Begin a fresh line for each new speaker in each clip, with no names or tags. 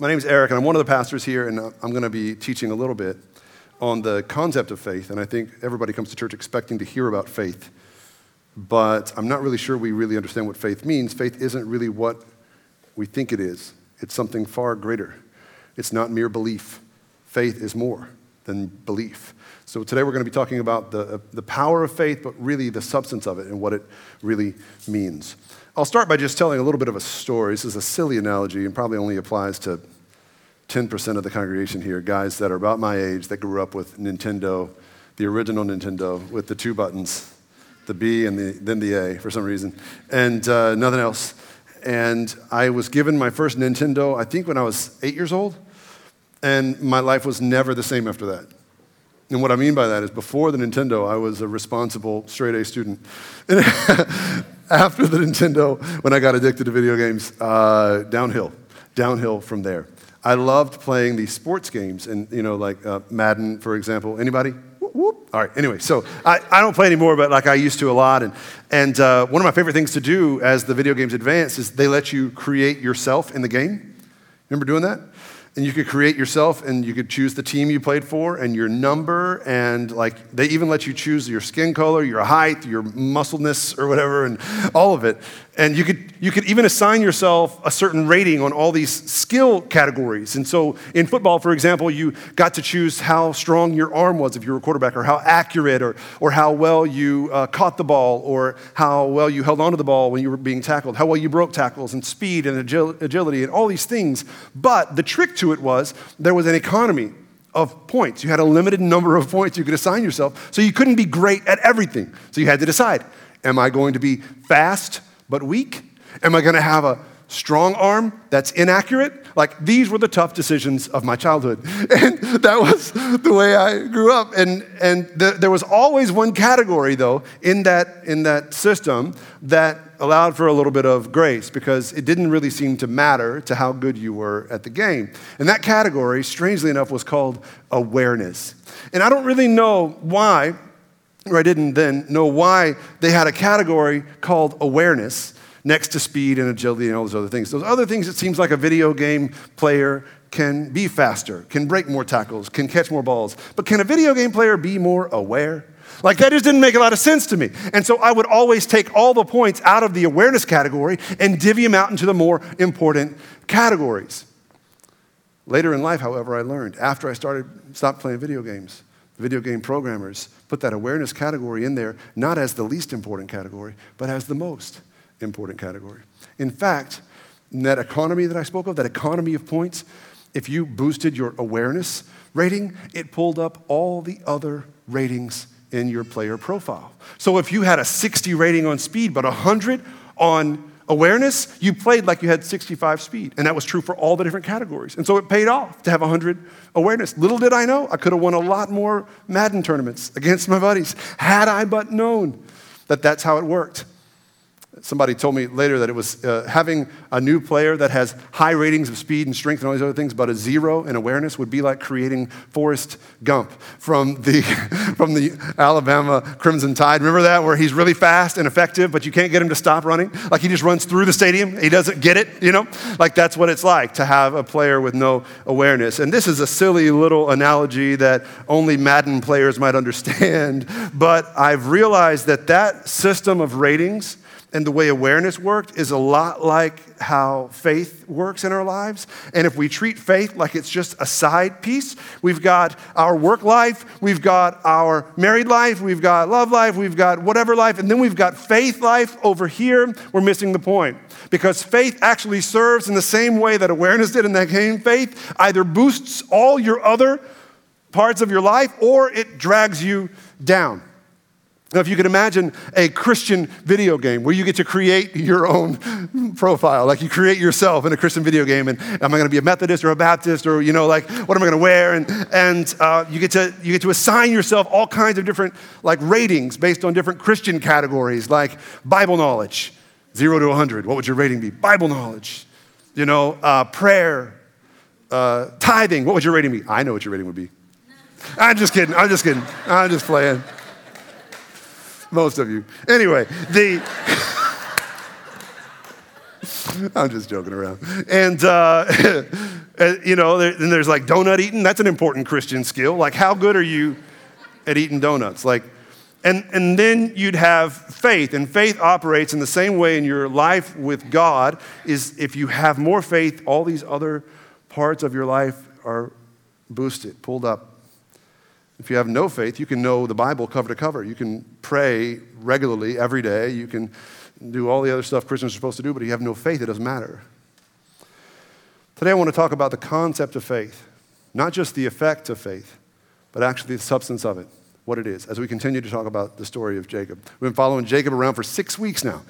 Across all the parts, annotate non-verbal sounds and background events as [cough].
My name is Eric, and I'm one of the pastors here, and I'm going to be teaching a little bit on the concept of faith. And I think everybody comes to church expecting to hear about faith, but I'm not really sure we really understand what faith means. Faith isn't really what we think it is, it's something far greater. It's not mere belief. Faith is more than belief. So today we're going to be talking about the, the power of faith, but really the substance of it and what it really means. I'll start by just telling a little bit of a story. This is a silly analogy and probably only applies to 10% of the congregation here, guys that are about my age that grew up with Nintendo, the original Nintendo with the two buttons, the B and the, then the A for some reason, and uh, nothing else. And I was given my first Nintendo, I think, when I was eight years old, and my life was never the same after that. And what I mean by that is before the Nintendo, I was a responsible straight A student. [laughs] after the Nintendo, when I got addicted to video games, uh, downhill, downhill from there. I loved playing these sports games, and you know, like uh, Madden, for example. Anybody? Whoop. All right. Anyway, so I, I don't play anymore, but like I used to a lot. And and uh, one of my favorite things to do as the video games advance is they let you create yourself in the game. Remember doing that? And you could create yourself and you could choose the team you played for and your number and like they even let you choose your skin color your height your muscleness or whatever and all of it and you could, you could even assign yourself a certain rating on all these skill categories. And so in football, for example, you got to choose how strong your arm was if you were a quarterback, or how accurate, or, or how well you uh, caught the ball, or how well you held onto the ball when you were being tackled, how well you broke tackles, and speed and agil- agility, and all these things. But the trick to it was there was an economy of points. You had a limited number of points you could assign yourself, so you couldn't be great at everything. So you had to decide am I going to be fast? But weak? Am I going to have a strong arm that's inaccurate? Like these were the tough decisions of my childhood. [laughs] And that was the way I grew up. And, and the, there was always one category, though, in that, in that system that allowed for a little bit of grace because it didn't really seem to matter to how good you were at the game. And that category, strangely enough, was called awareness. And I don't really know why or I didn't then know why they had a category called awareness next to speed and agility and all those other things. Those other things, it seems like a video game player can be faster, can break more tackles, can catch more balls. But can a video game player be more aware? Like that just didn't make a lot of sense to me. And so I would always take all the points out of the awareness category and divvy them out into the more important categories. Later in life, however, I learned after I started stopped playing video games video game programmers put that awareness category in there, not as the least important category, but as the most important category. In fact, in that economy that I spoke of, that economy of points, if you boosted your awareness rating, it pulled up all the other ratings in your player profile. So if you had a 60 rating on speed, but 100 on awareness, you played like you had 65 speed. And that was true for all the different categories. And so it paid off to have 100 awareness. Little did I know, I could have won a lot more Madden tournaments against my buddies had I but known that that's how it worked. Somebody told me later that it was uh, having a new player that has high ratings of speed and strength and all these other things, but a zero in awareness would be like creating Forrest Gump from the, [laughs] from the Alabama Crimson Tide. Remember that, where he's really fast and effective, but you can't get him to stop running? Like he just runs through the stadium, he doesn't get it, you know? Like that's what it's like to have a player with no awareness. And this is a silly little analogy that only Madden players might [laughs] understand, but I've realized that that system of ratings and the way awareness worked is a lot like how faith works in our lives. And if we treat faith like it's just a side piece, we've got our work life, we've got our married life, we've got love life, we've got whatever life, and then we've got faith life over here, we're missing the point. Because faith actually serves in the same way that awareness did in that game. Faith either boosts all your other parts of your life or it drags you down. Now, if you can imagine a Christian video game where you get to create your own profile, like you create yourself in a Christian video game, and am I going to be a Methodist or a Baptist, or you know, like what am I going to wear? And and uh, you get to you get to assign yourself all kinds of different like ratings based on different Christian categories, like Bible knowledge, zero to hundred. What would your rating be? Bible knowledge, you know, uh, prayer, uh, tithing. What would your rating be? I know what your rating would be. I'm just kidding. I'm just kidding. I'm just playing. Most of you. Anyway, the. I'm just joking around. And, uh, [laughs] you know, there, then there's like donut eating. That's an important Christian skill. Like, how good are you at eating donuts? Like, and, and then you'd have faith, and faith operates in the same way in your life with God. Is if you have more faith, all these other parts of your life are boosted, pulled up. If you have no faith, you can know the Bible cover to cover. You can pray regularly every day. You can do all the other stuff Christians are supposed to do, but if you have no faith, it doesn't matter. Today, I want to talk about the concept of faith, not just the effect of faith, but actually the substance of it, what it is, as we continue to talk about the story of Jacob. We've been following Jacob around for six weeks now.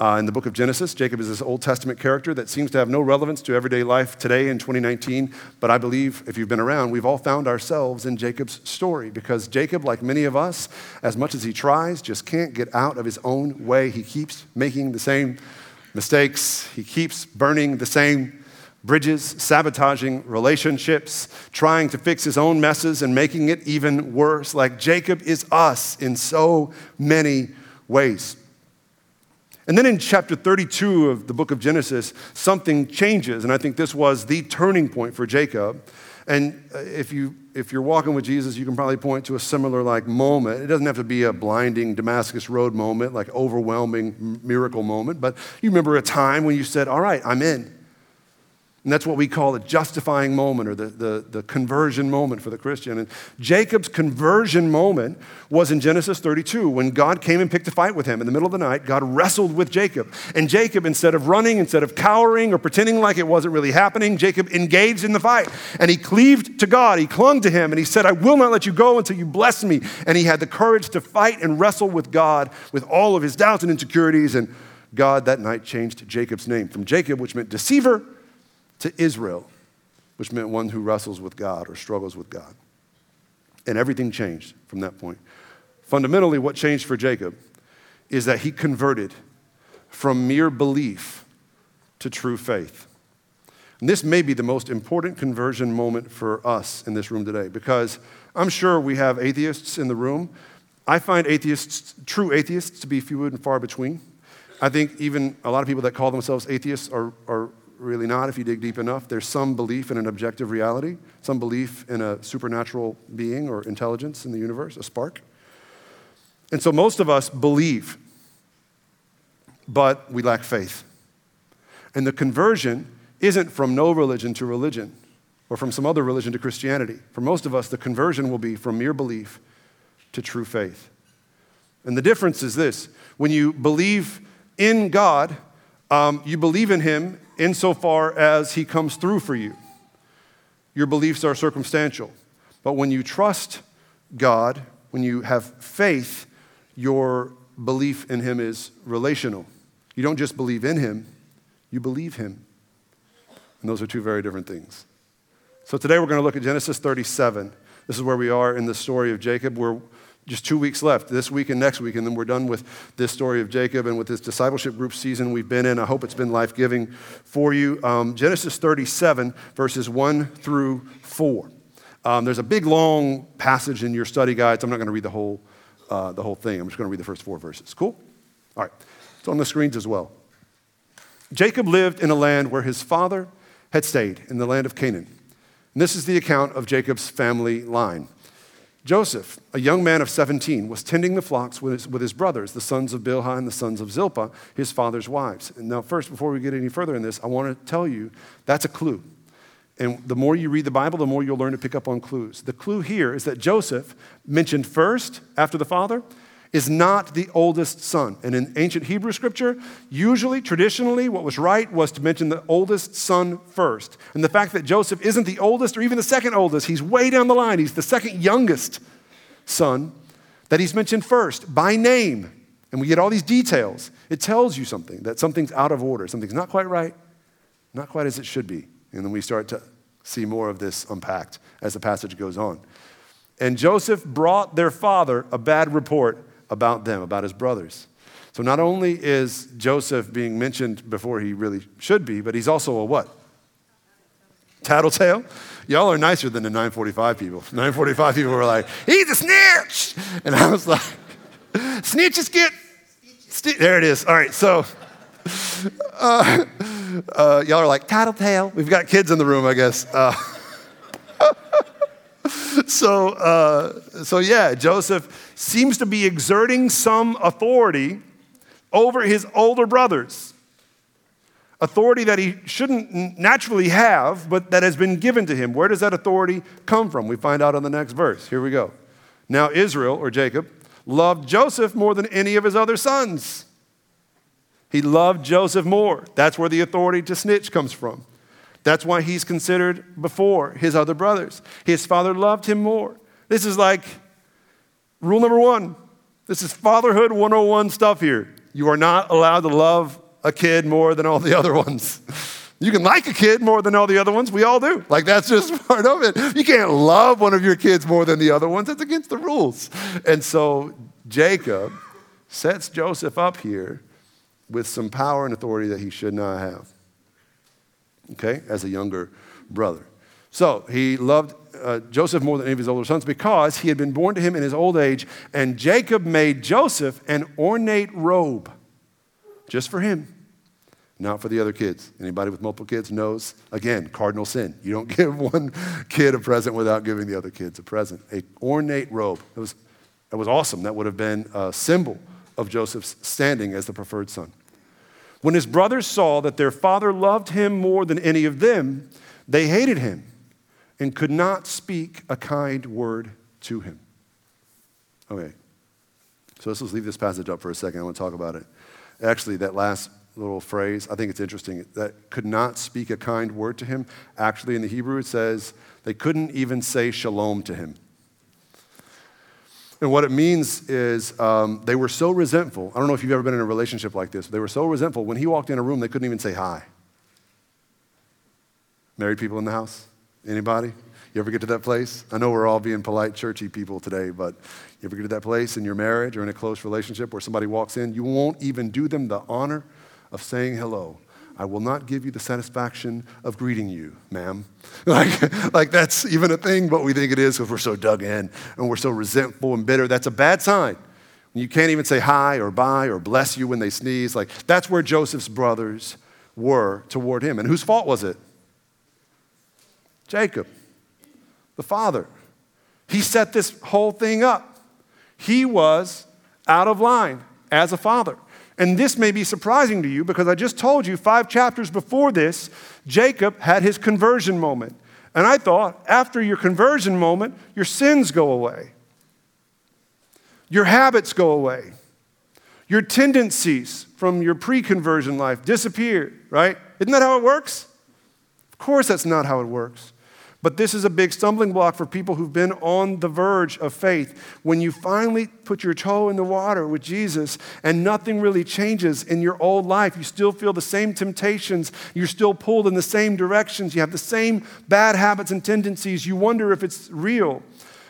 Uh, in the book of Genesis, Jacob is this Old Testament character that seems to have no relevance to everyday life today in 2019. But I believe if you've been around, we've all found ourselves in Jacob's story because Jacob, like many of us, as much as he tries, just can't get out of his own way. He keeps making the same mistakes, he keeps burning the same bridges, sabotaging relationships, trying to fix his own messes and making it even worse. Like Jacob is us in so many ways. And then in chapter 32 of the book of Genesis, something changes. And I think this was the turning point for Jacob. And uh, if, you, if you're walking with Jesus, you can probably point to a similar like moment. It doesn't have to be a blinding Damascus Road moment, like overwhelming miracle moment, but you remember a time when you said, All right, I'm in. And that's what we call the justifying moment or the, the, the, conversion moment for the Christian. And Jacob's conversion moment was in Genesis 32 when God came and picked a fight with him. In the middle of the night, God wrestled with Jacob. And Jacob, instead of running, instead of cowering or pretending like it wasn't really happening, Jacob engaged in the fight. And he cleaved to God. He clung to him and he said, I will not let you go until you bless me. And he had the courage to fight and wrestle with God with all of his doubts and insecurities. And God that night changed Jacob's name from Jacob, which meant deceiver to Israel, which meant one who wrestles with God or struggles with God. And everything changed from that point. Fundamentally, what changed for Jacob is that he converted from mere belief to true faith. And this may be the most important conversion moment for us in this room today because I'm sure we have atheists in the room. I find atheists, true atheists, to be few and far between. I think even a lot of people that call themselves atheists are, are really not if you dig deep enough. There's some belief in an objective reality, some belief in a supernatural being or intelligence in the universe, a spark. And so most of us believe, but we lack faith. And the conversion isn't from no religion to religion or from some other religion to Christianity. For most of us, the conversion will be from mere belief to true faith. And the difference is this when you believe in God, um, you believe in Him insofar as He comes through for you. Your beliefs are circumstantial. But when you trust God, when you have faith, your belief in Him is relational. You don't just believe in Him, you believe Him. And those are two very different things. So today we're going to look at Genesis 37. This is where we are in the story of Jacob. We're just two weeks left, this week and next week, and then we're done with this story of Jacob and with this discipleship group season we've been in. I hope it's been life giving for you. Um, Genesis 37, verses 1 through 4. Um, there's a big, long passage in your study guides. I'm not going to read the whole, uh, the whole thing, I'm just going to read the first four verses. Cool? All right. It's on the screens as well. Jacob lived in a land where his father had stayed, in the land of Canaan. And this is the account of Jacob's family line. Joseph, a young man of 17, was tending the flocks with his, with his, brothers, the sons of Bilhah and the sons of Zilpah, his father's wives. And now, first, before we get any further in this, I want to tell you that's a clue. And the more you read the Bible, the more you'll learn to pick up on clues. The clue here is that Joseph, mentioned first after the father, is not the oldest son. And in ancient Hebrew scripture, usually, traditionally, what was right was to mention the oldest son first. And the fact that Joseph isn't the oldest or even the second oldest, he's way down the line, he's the second youngest son, that he's mentioned first by name. And we get all these details. It tells you something, that something's out of order, something's not quite right, not quite as it should be. And then we start to see more of this unpacked as the passage goes on. And Joseph brought their father a bad report about them, about his brothers. So not only is Joseph being mentioned before he really should be, but he's also a what? Tattletale? Y'all are nicer than the 945 people. 945 people were like, he's a snitch. And I was like, [laughs] snitches get, st-. there it is. All right, so [laughs] uh, uh, y'all are like, tattletale. We've got kids in the room, I guess. Uh, [laughs] [laughs] so, uh, so, yeah, Joseph seems to be exerting some authority over his older brothers. Authority that he shouldn't naturally have, but that has been given to him. Where does that authority come from? We find out in the next verse. Here we go. Now, Israel, or Jacob, loved Joseph more than any of his other sons. He loved Joseph more. That's where the authority to snitch comes from. That's why he's considered before his other brothers. His father loved him more. This is like rule number one. This is fatherhood 101 stuff here. You are not allowed to love a kid more than all the other ones. [laughs] You can like a kid more than all the other ones. We all do. Like, that's just [laughs] part of it. You can't love one of your kids more than the other ones. That's against the rules. And so Jacob sets Joseph up here with some power and authority that he should not have. Okay, as a younger brother. So he loved uh, Joseph more than any of his older sons because he had been born to him in his old age, and Jacob made Joseph an ornate robe just for him, not for the other kids. Anybody with multiple kids knows, again, cardinal sin. You don't [laughs] give one kid a present without giving the other kids a present. A ornate robe. It was, it was awesome. That would have been a symbol of Joseph's standing as the preferred son. When his brothers saw that their father loved him more than any of them, they hated him and could not speak a kind word to him. Okay, so let's just leave this passage up for a second. I want to talk about it. Actually, that last little phrase, I think it's interesting. That could not speak a kind word to him. Actually, in the Hebrew, it says they couldn't even say shalom to him. And what it means is um, they were so resentful. I don't know if you've ever been in a relationship like this. They were so resentful. When he walked in a room, they couldn't even say hi. Married people in the house? Anybody? You ever get to that place? I know we're all being polite, churchy people today, but you ever get to that place in your marriage or in a close relationship where somebody walks in, you won't even do them the honor of saying hello. I will not give you the satisfaction of greeting you, ma'am. [laughs] Like, like that's even a thing, but we think it is because we're so dug in and we're so resentful and bitter. That's a bad sign. You can't even say hi or bye or bless you when they sneeze. Like, that's where Joseph's brothers were toward him. And whose fault was it? Jacob, the father. He set this whole thing up. He was out of line as a father. And this may be surprising to you because I just told you five chapters before this, Jacob had his conversion moment. And I thought, after your conversion moment, your sins go away, your habits go away, your tendencies from your pre conversion life disappear, right? Isn't that how it works? Of course, that's not how it works. But this is a big stumbling block for people who've been on the verge of faith. When you finally put your toe in the water with Jesus and nothing really changes in your old life, you still feel the same temptations, you're still pulled in the same directions, you have the same bad habits and tendencies, you wonder if it's real.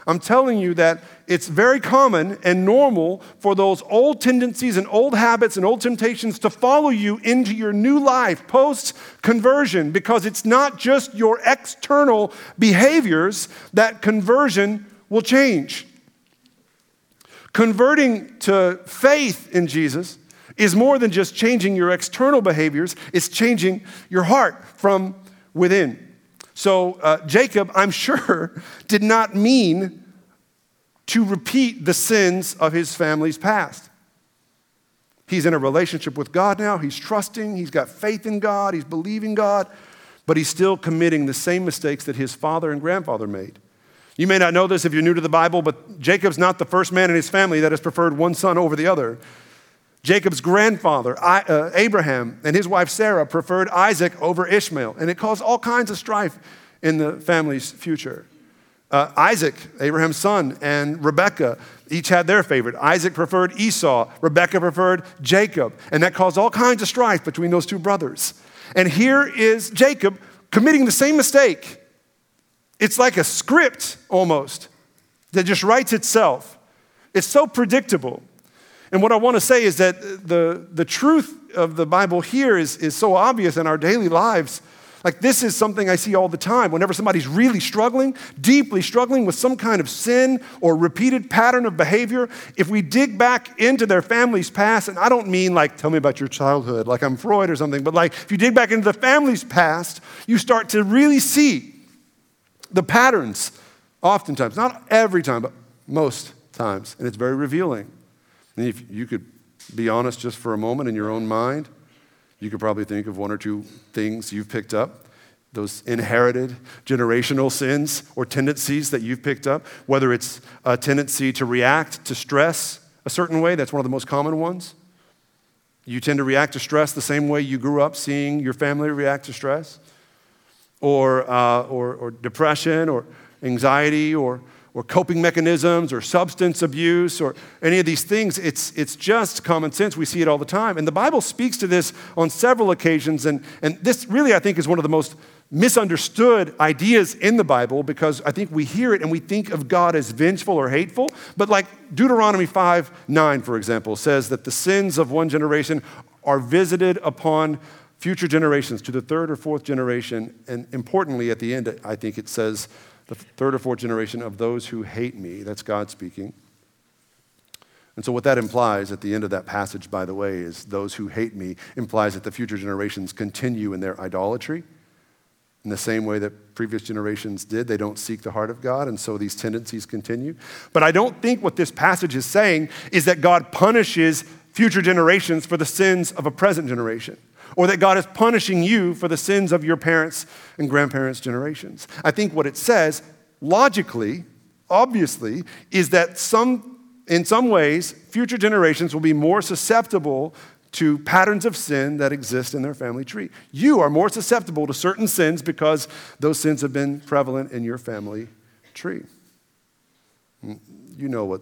I'm telling you that it's very common and normal for those old tendencies and old habits and old temptations to follow you into your new life post conversion because it's not just your external behaviors that conversion will change. Converting to faith in Jesus is more than just changing your external behaviors, it's changing your heart from within. So, uh, Jacob, I'm sure, [laughs] did not mean to repeat the sins of his family's past. He's in a relationship with God now. He's trusting. He's got faith in God. He's believing God. But he's still committing the same mistakes that his father and grandfather made. You may not know this if you're new to the Bible, but Jacob's not the first man in his family that has preferred one son over the other. Jacob's grandfather, uh, Abraham, and his wife Sarah preferred Isaac over Ishmael, and it caused all kinds of strife in the family's future. Uh, Isaac, Abraham's son, and Rebekah each had their favorite. Isaac preferred Esau, Rebekah preferred Jacob, and that caused all kinds of strife between those two brothers. And here is Jacob committing the same mistake. It's like a script almost that just writes itself. It's so predictable. And what I want to say is that the, the truth of the Bible here is, is so obvious in our daily lives Like, this is something I see all the time. Whenever somebody's really struggling, deeply struggling with some kind of sin or repeated pattern of behavior, if we dig back into their family's past, and I don't mean like, tell me about your childhood, like I'm Freud or something, but like, if you dig back into the family's past, you start to really see the patterns, oftentimes, not every time, but most times. And it's very revealing. And if you could be honest just for a moment in your own mind, you could probably think of one or two things you've picked up, those inherited generational sins or tendencies that you've picked up, whether it's a tendency to react to stress a certain way, that's one of the most common ones. You tend to react to stress the same way you grew up seeing your family react to stress, or, uh, or, or depression, or anxiety, or or coping mechanisms or substance abuse or any of these things. It's, it's just common sense. We see it all the time. And the Bible speaks to this on several occasions. And, and this really, I think, is one of the most misunderstood ideas in the Bible because I think we hear it and we think of God as vengeful or hateful. But like Deuteronomy 5 9, for example, says that the sins of one generation are visited upon future generations to the third or fourth generation. And importantly, at the end, I think it says, the third or fourth generation of those who hate me. That's God speaking. And so, what that implies at the end of that passage, by the way, is those who hate me implies that the future generations continue in their idolatry in the same way that previous generations did. They don't seek the heart of God, and so these tendencies continue. But I don't think what this passage is saying is that God punishes future generations for the sins of a present generation or that God is punishing you for the sins of your parents' and grandparents' generations. I think what it says, logically, obviously, is that some, in some ways, future generations will be more susceptible to patterns of sin that exist in their family tree. You are more susceptible to certain sins because those sins have been prevalent in your family tree. Mm, you know what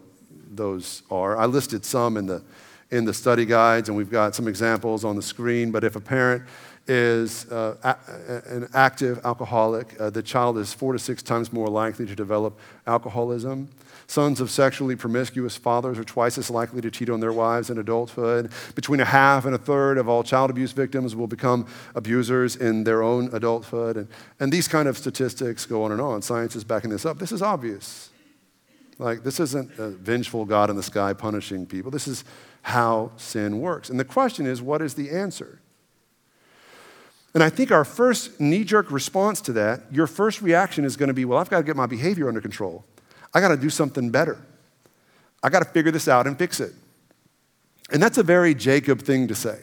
those are. I listed some in the in the study guides, and we've got some examples on the screen. But if a parent is uh, a- an active alcoholic, uh, the child is four to six times more likely to develop alcoholism. Sons of sexually promiscuous fathers are twice as likely to cheat on their wives in adulthood. Between a half and a third of all child abuse victims will become abusers in their own adulthood. And, and these kind of statistics go on and on. Science is backing this up. This is obvious. Like, this isn't a vengeful God in the sky punishing people. This is how sin works. And the question is, what is the answer? And I think our first knee jerk response to that, your first reaction is going to be, well, I've got to get my behavior under control. I got to do something better. I got to figure this out and fix it. And that's a very Jacob thing to say,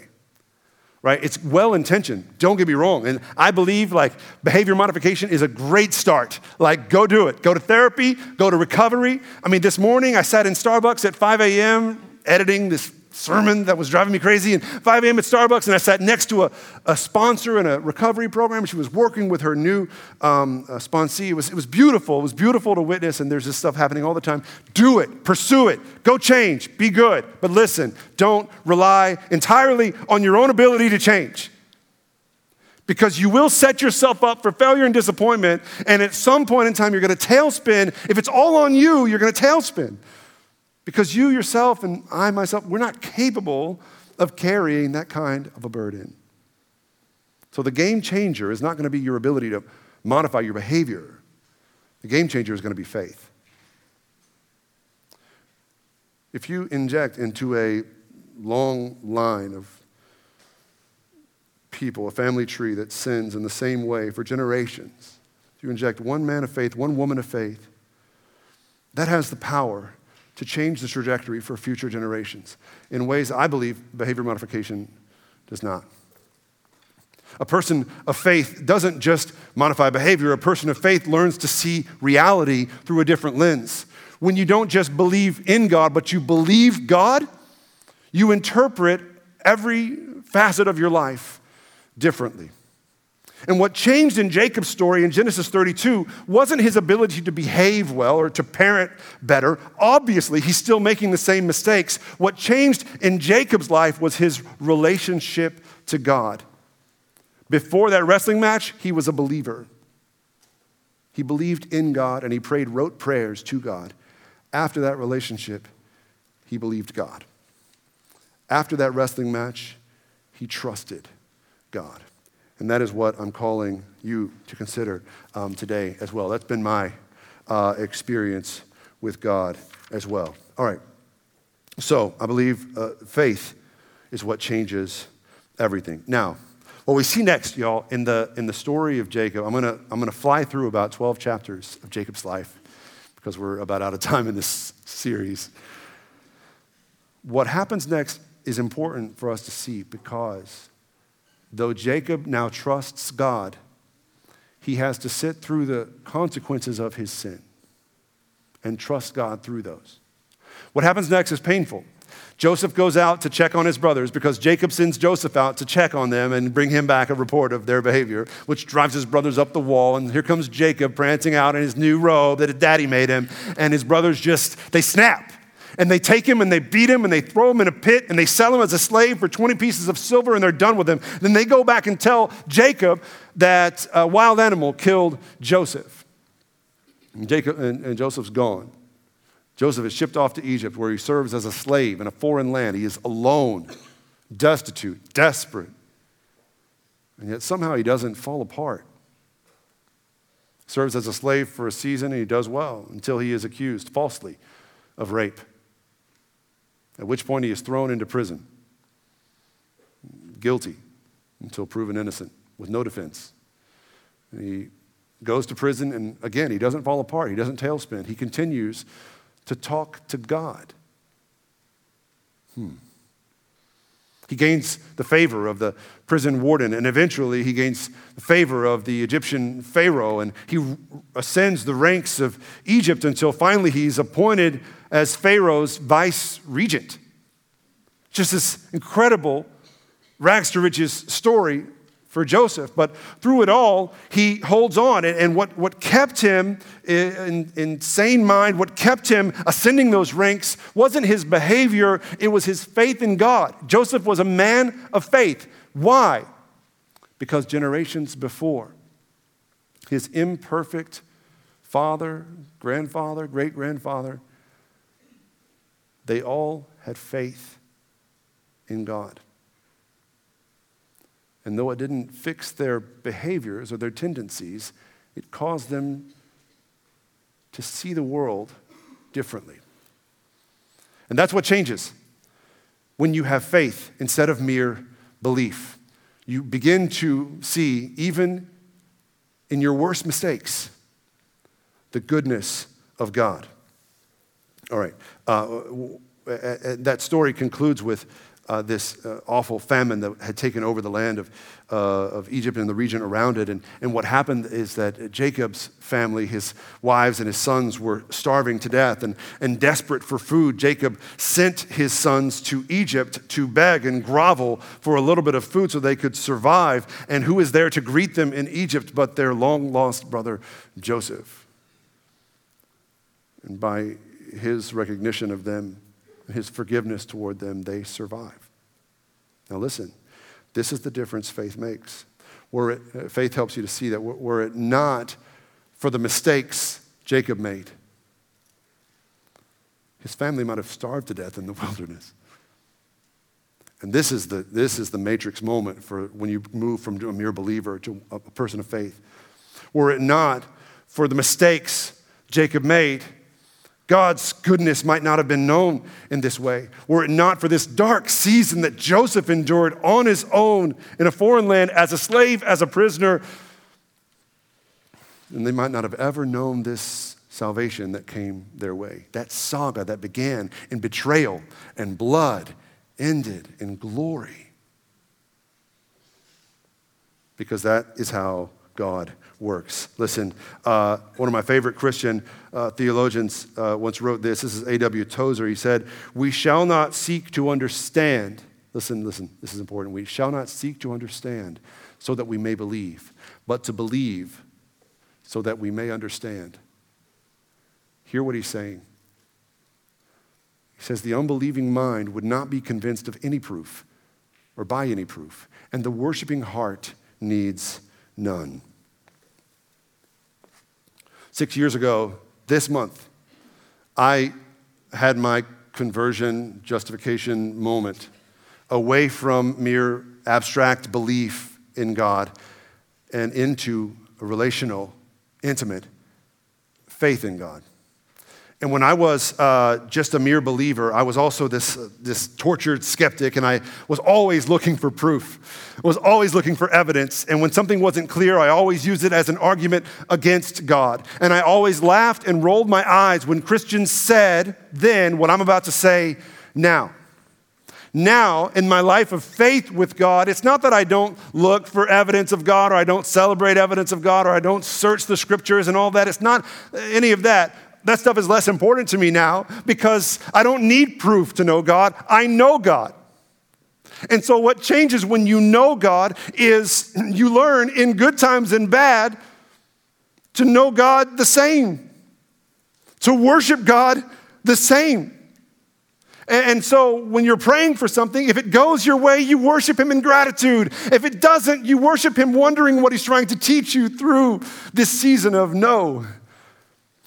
right? It's well intentioned. Don't get me wrong. And I believe like behavior modification is a great start. Like, go do it. Go to therapy, go to recovery. I mean, this morning I sat in Starbucks at 5 a.m editing this sermon that was driving me crazy. And 5 a.m. at Starbucks, and I sat next to a, a sponsor in a recovery program. She was working with her new um, uh, sponsee. It was, it was beautiful. It was beautiful to witness, and there's this stuff happening all the time. Do it, pursue it, go change, be good. But listen, don't rely entirely on your own ability to change. Because you will set yourself up for failure and disappointment, and at some point in time, you're going to tailspin. If it's all on you, you're going to tailspin. Because you yourself and I myself, we're not capable of carrying that kind of a burden. So the game changer is not going to be your ability to modify your behavior. The game changer is going to be faith. If you inject into a long line of people, a family tree that sins in the same way for generations, if you inject one man of faith, one woman of faith, that has the power to change the trajectory for future generations in ways I believe behavior modification does not. A person of faith doesn't just modify behavior, a person of faith learns to see reality through a different lens. When you don't just believe in God, but you believe God, you interpret every facet of your life differently. And what changed in Jacob's story in Genesis 32 wasn't his ability to behave well or to parent better. Obviously, he's still making the same mistakes. What changed in Jacob's life was his relationship to God. Before that wrestling match, he was a believer. He believed in God and he prayed, wrote prayers to God. After that relationship, he believed God. After that wrestling match, he trusted God. And that is what I'm calling you to consider um, today as well. That's been my uh, experience with God as well. All right. So I believe uh, faith is what changes everything. Now, what we see next, y'all, in the, in the story of Jacob, I'm going to I'm going to fly through about 12 chapters of Jacob's life because we're about out of time in this series. What happens next is important for us to see because though Jacob now trusts God, he has to sit through the consequences of his sin and trust God through those. What happens next is painful. Joseph goes out to check on his brothers because Jacob sends Joseph out to check on them and bring him back a report of their behavior, which drives his brothers up the wall. And here comes Jacob prancing out in his new robe that his daddy made him. And his brothers just, they snap. And they take him and they beat him and they throw him in a pit and they sell him as a slave for 20 pieces of silver and they're done with him. Then they go back and tell Jacob that a wild animal killed Joseph. And, Jacob, and, and Joseph's gone. Joseph is shipped off to Egypt where he serves as a slave in a foreign land. He is alone, destitute, desperate. And yet somehow he doesn't fall apart. Serves as a slave for a season and he does well until he is accused falsely of rape. At which point he is thrown into prison, guilty until proven innocent with no defense. And he goes to prison and again, he doesn't fall apart, he doesn't tailspin. He continues to talk to God. Hmm. He gains the favor of the prison warden, and eventually he gains the favor of the Egyptian Pharaoh, and he ascends the ranks of Egypt until finally he's appointed as Pharaoh's vice regent. Just this incredible rags to riches story for Joseph. But through it all, he holds on. And what, what kept him in, in sane mind, what kept him ascending those ranks, wasn't his behavior, it was his faith in God. Joseph was a man of faith. Why? Because generations before, his imperfect father, grandfather, great grandfather, they all had faith in God. And though it didn't fix their behaviors or their tendencies, it caused them to see the world differently. And that's what changes when you have faith instead of mere belief. You begin to see, even in your worst mistakes, the goodness of God. All right. Uh, that story concludes with uh, this uh, awful famine that had taken over the land of, uh, of Egypt and the region around it. And, and what happened is that Jacob's family, his wives and his sons, were starving to death. And, and desperate for food, Jacob sent his sons to Egypt to beg and grovel for a little bit of food so they could survive. And who is there to greet them in Egypt but their long lost brother Joseph? And by his recognition of them, his forgiveness toward them, they survive. Now, listen, this is the difference faith makes. Were it, uh, faith helps you to see that were it not for the mistakes Jacob made, his family might have starved to death in the [laughs] wilderness. And this is the, this is the matrix moment for when you move from a mere believer to a person of faith. Were it not for the mistakes Jacob made, God's goodness might not have been known in this way were it not for this dark season that Joseph endured on his own in a foreign land as a slave, as a prisoner. And they might not have ever known this salvation that came their way. That saga that began in betrayal and blood ended in glory. Because that is how God works. Listen, uh, one of my favorite Christian uh, theologians uh, once wrote this. This is A.W. Tozer. He said, We shall not seek to understand. Listen, listen, this is important. We shall not seek to understand so that we may believe, but to believe so that we may understand. Hear what he's saying. He says, The unbelieving mind would not be convinced of any proof or by any proof, and the worshiping heart needs none. Six years ago, this month, I had my conversion justification moment away from mere abstract belief in God and into a relational, intimate faith in God. And when I was uh, just a mere believer, I was also this, uh, this tortured skeptic, and I was always looking for proof. I was always looking for evidence. And when something wasn't clear, I always used it as an argument against God. And I always laughed and rolled my eyes when Christians said then what I'm about to say now. Now, in my life of faith with God, it's not that I don't look for evidence of God or I don't celebrate evidence of God or I don't search the scriptures and all that. It's not any of that that stuff is less important to me now because I don't need proof to know God. I know God. And so, what changes when you know God is you learn in good times and bad to know God the same, to worship God the same. And so, when you're praying for something, if it goes your way, you worship Him in gratitude. If it doesn't, you worship Him wondering what He's trying to teach you through this season of no.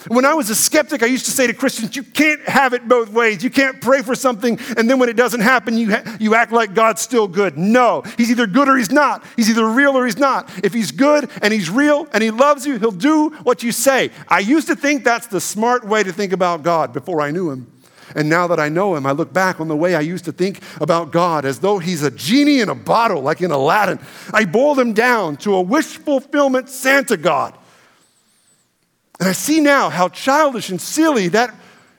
When I was a skeptic, I used to say to Christians, you can't have it both ways. You can't pray for something, and then when it doesn't happen, you, ha- you act like God's still good. No, He's either good or He's not. He's either real or He's not. If He's good and He's real and He loves you, He'll do what you say. I used to think that's the smart way to think about God before I knew Him. And now that I know Him, I look back on the way I used to think about God as though He's a genie in a bottle, like in Aladdin. I boiled Him down to a wish fulfillment Santa God. And I see now how childish and silly that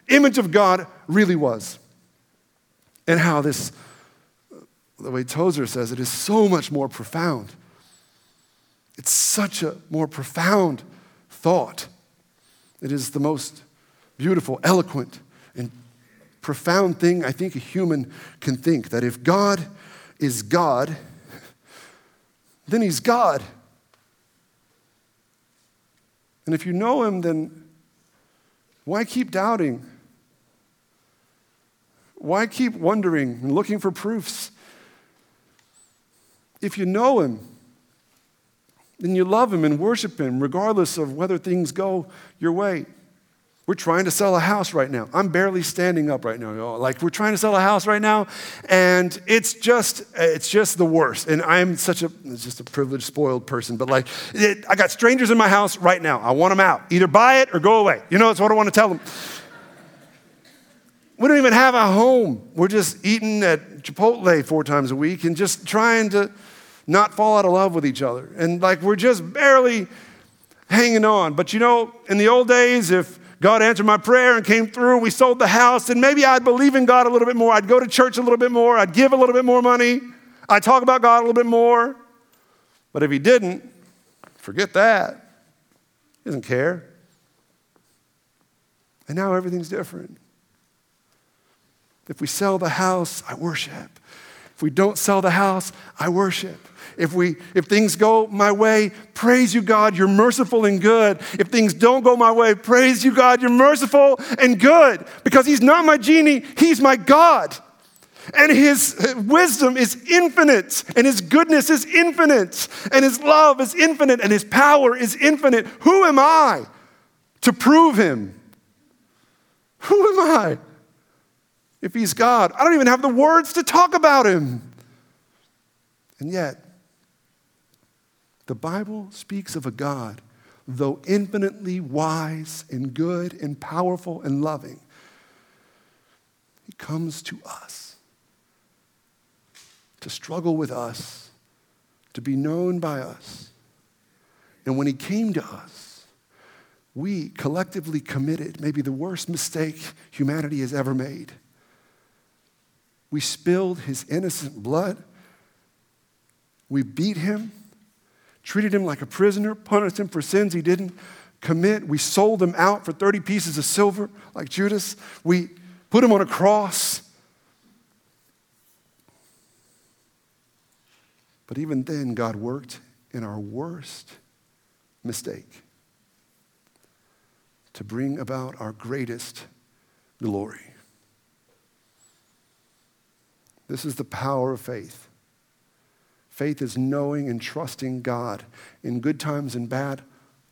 image of God really was. And how this, the way Tozer says it, is so much more profound. It's such a more profound thought. It is the most beautiful, eloquent, and profound thing I think a human can think that if God is God, then He's God. And if you know him, then why keep doubting? Why keep wondering and looking for proofs? If you know him, then you love him and worship him regardless of whether things go your way. We're trying to sell a house right now. I'm barely standing up right now. Like we're trying to sell a house right now, and it's just it's just the worst. And I'm such a just a privileged, spoiled person. But like, it, I got strangers in my house right now. I want them out. Either buy it or go away. You know, that's what I want to tell them. We don't even have a home. We're just eating at Chipotle four times a week and just trying to not fall out of love with each other. And like we're just barely hanging on. But you know, in the old days, if God answered my prayer and came through. We sold the house, and maybe I'd believe in God a little bit more. I'd go to church a little bit more. I'd give a little bit more money. I'd talk about God a little bit more. But if He didn't, forget that. He doesn't care. And now everything's different. If we sell the house, I worship. If we don't sell the house, I worship. If, we, if things go my way, praise you, God, you're merciful and good. If things don't go my way, praise you, God, you're merciful and good. Because He's not my genie, He's my God. And His wisdom is infinite, and His goodness is infinite, and His love is infinite, and His power is infinite. Who am I to prove Him? Who am I? If He's God, I don't even have the words to talk about Him. And yet, the Bible speaks of a God, though infinitely wise and good and powerful and loving, He comes to us to struggle with us, to be known by us. And when He came to us, we collectively committed maybe the worst mistake humanity has ever made. We spilled His innocent blood. We beat Him treated him like a prisoner, punished him for sins he didn't commit. We sold him out for 30 pieces of silver, like Judas. We put him on a cross. But even then, God worked in our worst mistake to bring about our greatest glory. This is the power of faith. Faith is knowing and trusting God in good times and bad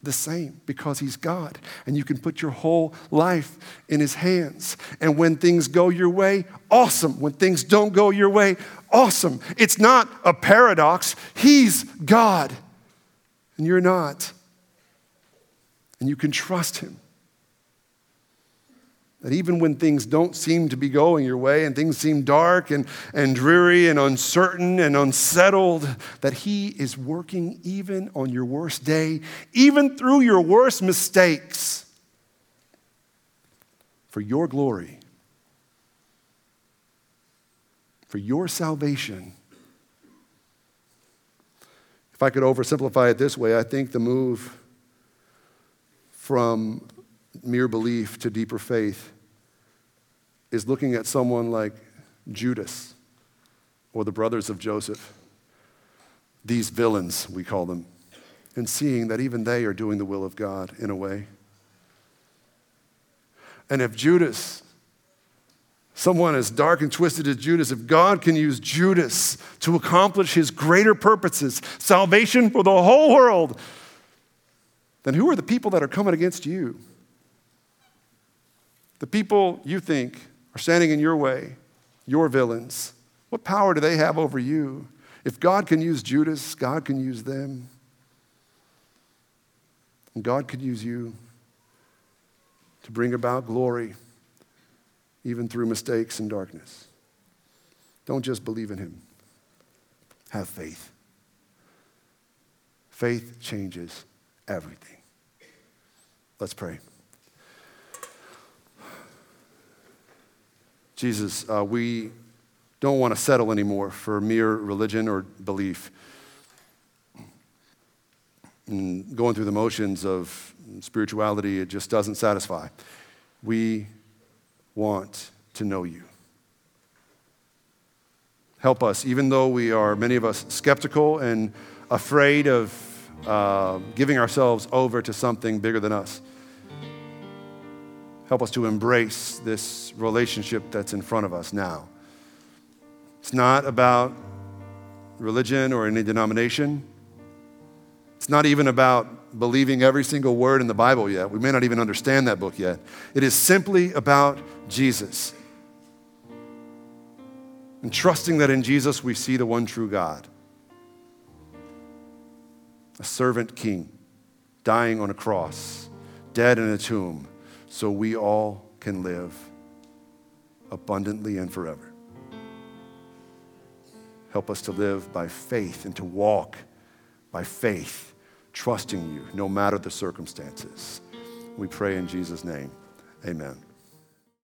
the same because he's God. And you can put your whole life in his hands. And when things go your way, awesome. When things don't go your way, awesome. It's not a paradox. He's God, and you're not. And you can trust him. That even when things don't seem to be going your way and things seem dark and, and dreary and uncertain and unsettled, that He is working even on your worst day, even through your worst mistakes, for your glory, for your salvation. If I could oversimplify it this way, I think the move from mere belief to deeper faith is looking at someone like Judas or the brothers of Joseph, these villains, we call them, and seeing that even they are doing the will of God in a way. And if Judas, someone as dark and twisted as Judas, if God can use Judas to accomplish his greater purposes, salvation for the whole world, then who are the people that are coming against you? The people you think are standing in your way, your villains, what power do they have over you? If God can use Judas, God can use them. And God could use you to bring about glory, even through mistakes and darkness. Don't just believe in Him, have faith. Faith changes everything. Let's pray. Jesus, uh, we don't want to settle anymore for mere religion or belief. And going through the motions of spirituality, it just doesn't satisfy. We want to know you. Help us, even though we are, many of us, skeptical and afraid of uh, giving ourselves over to something bigger than us. Help us to embrace this relationship that's in front of us now. It's not about religion or any denomination. It's not even about believing every single word in the Bible yet. We may not even understand that book yet. It is simply about Jesus. And trusting that in Jesus we see the one true God, a servant king, dying on a cross, dead in a tomb so we all can live abundantly and forever. Help us to live by faith and to walk by faith, trusting you no matter the circumstances. We pray in Jesus' name. Amen.